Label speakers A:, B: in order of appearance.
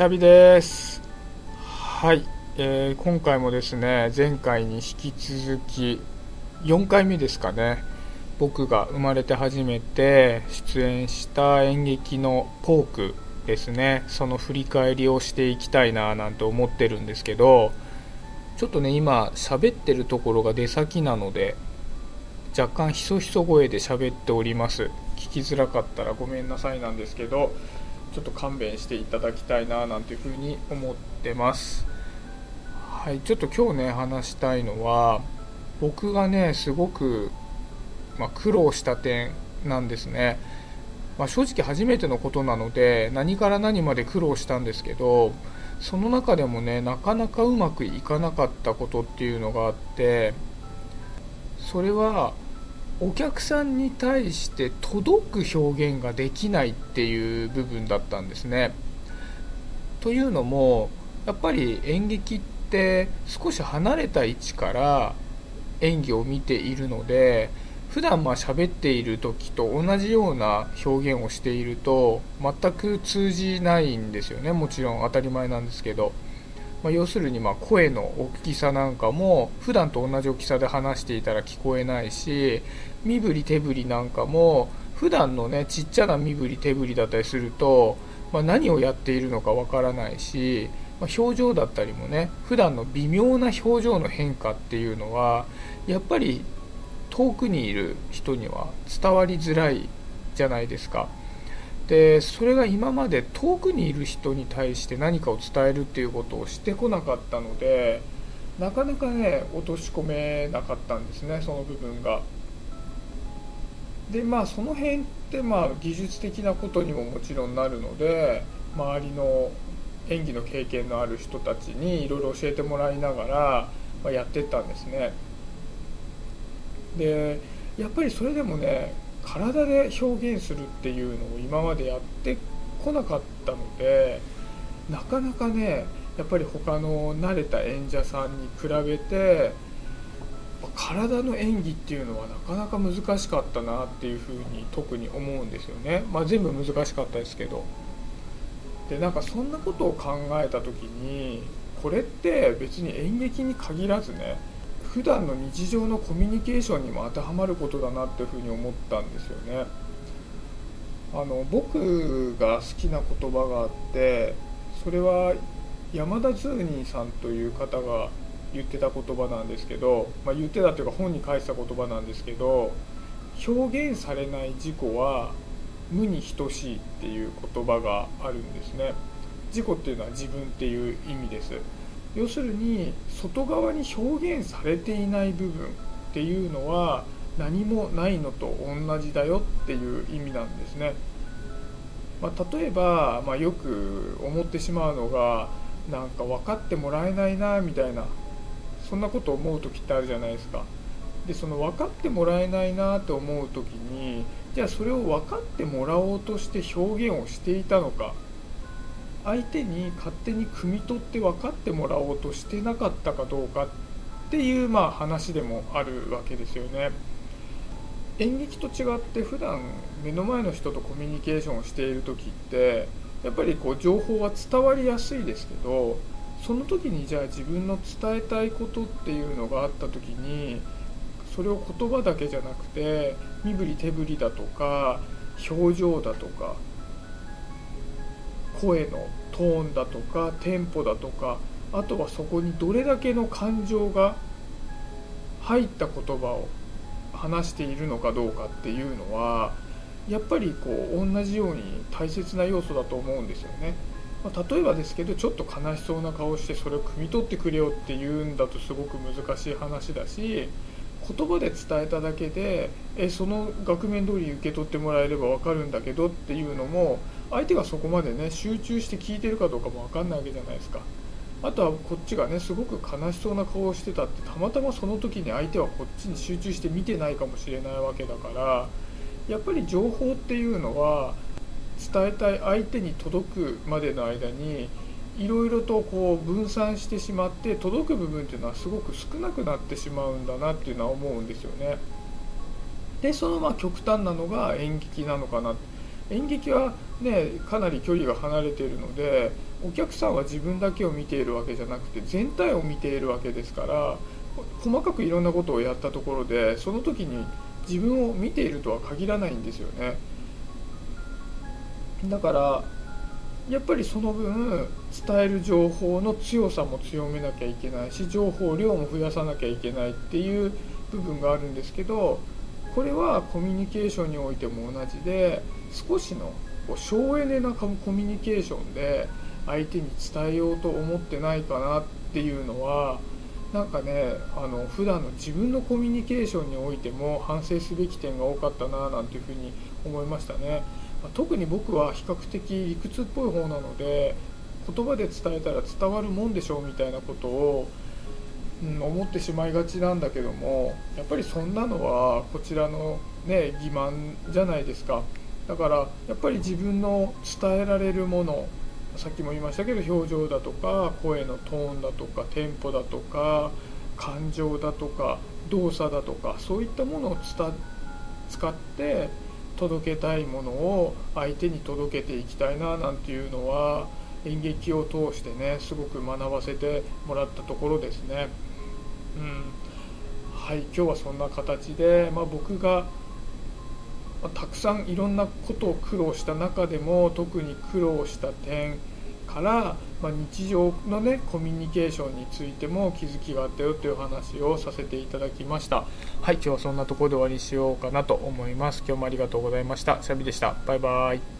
A: シャビです。はい、えー、今回もですね前回に引き続き4回目ですかね。僕が生まれて初めて出演した演劇のポークですね。その振り返りをしていきたいななんて思ってるんですけどちょっとね今喋ってるところが出先なので若干ひそひそ声で喋っております。聞きづらかったらごめんなさいなんですけどちょっと勘弁していただきたいななんていうふうに思ってます。はいちょっと今日ね話したいのは僕がねすごく、まあ、苦労した点なんですね、まあ、正直初めてのことなので何から何まで苦労したんですけどその中でもねなかなかうまくいかなかったことっていうのがあってそれはお客さんに対して届く表現ができないっていう部分だったんですね。というのもやっぱり演劇って少し離れた位置から演技を見ているので普段まあ喋っている時と同じような表現をしていると全く通じないんですよねもちろん当たり前なんですけど。まあ、要するにま声の大きさなんかも普段と同じ大きさで話していたら聞こえないし身振り手振りなんかも普段のねちっちゃな身振り手振りだったりすると、まあ、何をやっているのかわからないし、まあ、表情だったりもね普段の微妙な表情の変化っていうのはやっぱり遠くにいる人には伝わりづらいじゃないですか。でそれが今まで遠くにいる人に対して何かを伝えるっていうことをしてこなかったのでなかなかね落とし込めなかったんですねその部分が。でまあその辺ってまあ技術的なことにももちろんなるので周りの演技の経験のある人たちにいろいろ教えてもらいながら、まやってったんですね。でやっぱりそれでもね体で表現するっていうのを今までやってこなかったのでなかなかねやっぱり他の慣れた演者さんに比べて体の演技っていうのはなかなか難しかったなっていうふうに特に思うんですよね、まあ、全部難しかったですけど。でなんかそんなことを考えた時にこれって別に演劇に限らずね普段の日常のコミュニケーションにも当てはまることだなっていうふうに思ったんですよね。あの僕が好きな言葉があってそれは山田ズーニーさんという方が言ってた言葉なんですけど、まあ、言ってたというか本に書いてた言葉なんですけど表現されない事故は無に等しいっていう言葉があるんですね。事故っていうのは自分っていう意味です。要するに外側に表現されていない部分っていうのは何もないのと同じだよっていう意味なんですね。まあ、例えば、まあ、よく思ってしまうのがなんか分かってもらえないなみたいなそんなこと思う時ってあるじゃないですか。でその分かってもらえないなと思う時にじゃあそれを分かってもらおうとして表現をしていたのか相手に勝手に汲み取って分かってもらおうとしてなかったかどうかっていうまあ話でもあるわけですよね。演劇と違って普段目の前の人とコミュニケーションをしている時ってやっぱりこう情報は伝わりやすいですけどその時にじゃあ自分の伝えたいことっていうのがあった時にそれを言葉だけじゃなくて身振り手振りだとか表情だとか声のトーンだとかテンポだとかあとはそこにどれだけの感情が入った言葉を話しているのかどうかっていうのはやっぱりこう同じように大切な要素だと思うんですよね。ま、例えばですけどちょっと悲しそうな顔してそれを汲み取ってくれよって言うんだとすごく難しい話だし言葉で伝えただけでえその額面通り受け取ってもらえれば分かるんだけどっていうのも相手がそこまでね集中して聞いてるかどうかも分かんないわけじゃないですか。あとはこっちがねすごく悲しそうな顔をしてたってたまたまその時に相手はこっちに集中して見てないかもしれないわけだからやっぱり情報っていうのは伝えたい相手に届くまでの間にいろいろとこう分散してしまって届く部分っていうのはすごく少なくなってしまうんだなっていうのは思うんですよね。でそのまあ極端なのが演劇なのかな演劇はねかなり距離が離れているのでお客さんは自分だけを見ているわけじゃなくて全体を見ているわけですから細かくいろんなことをやったところでその時に自分を見ているとは限らないんですよねだからやっぱりその分伝える情報の強さも強めなきゃいけないし情報量も増やさなきゃいけないっていう部分があるんですけどこれはコミュニケーションにおいても同じで少しの省エネなコミュニケーションで相手に伝えようと思ってないかなっていうのはなんかねあの普段の自分のコミュニケーションにおいても反省すべき点が多かったななんていうふうに思いましたね。特に僕は比較的理屈っぽい方なので言葉で伝えたら伝わるもんでしょうみたいなことを、うん、思ってしまいがちなんだけどもやっぱりそんなのはこちらの、ね、欺瞞じゃないですか。だからやっぱり自分の伝えられるものさっきも言いましたけど表情だとか声のトーンだとかテンポだとか感情だとか動作だとかそういったものを使って届けたいものを相手に届けていきたいななんていうのは演劇を通してねすごく学ばせてもらったところですね。うん、はい今日はそんな形で、まあ、僕がたくさんいろんなことを苦労した中でも特に苦労した点から、まあ、日常のねコミュニケーションについても気づきがあったよという話をさせていただきました。はい今日はそんなところで終わりにしようかなと思います。今日もありがとうございました。シャビでした。バイバイ。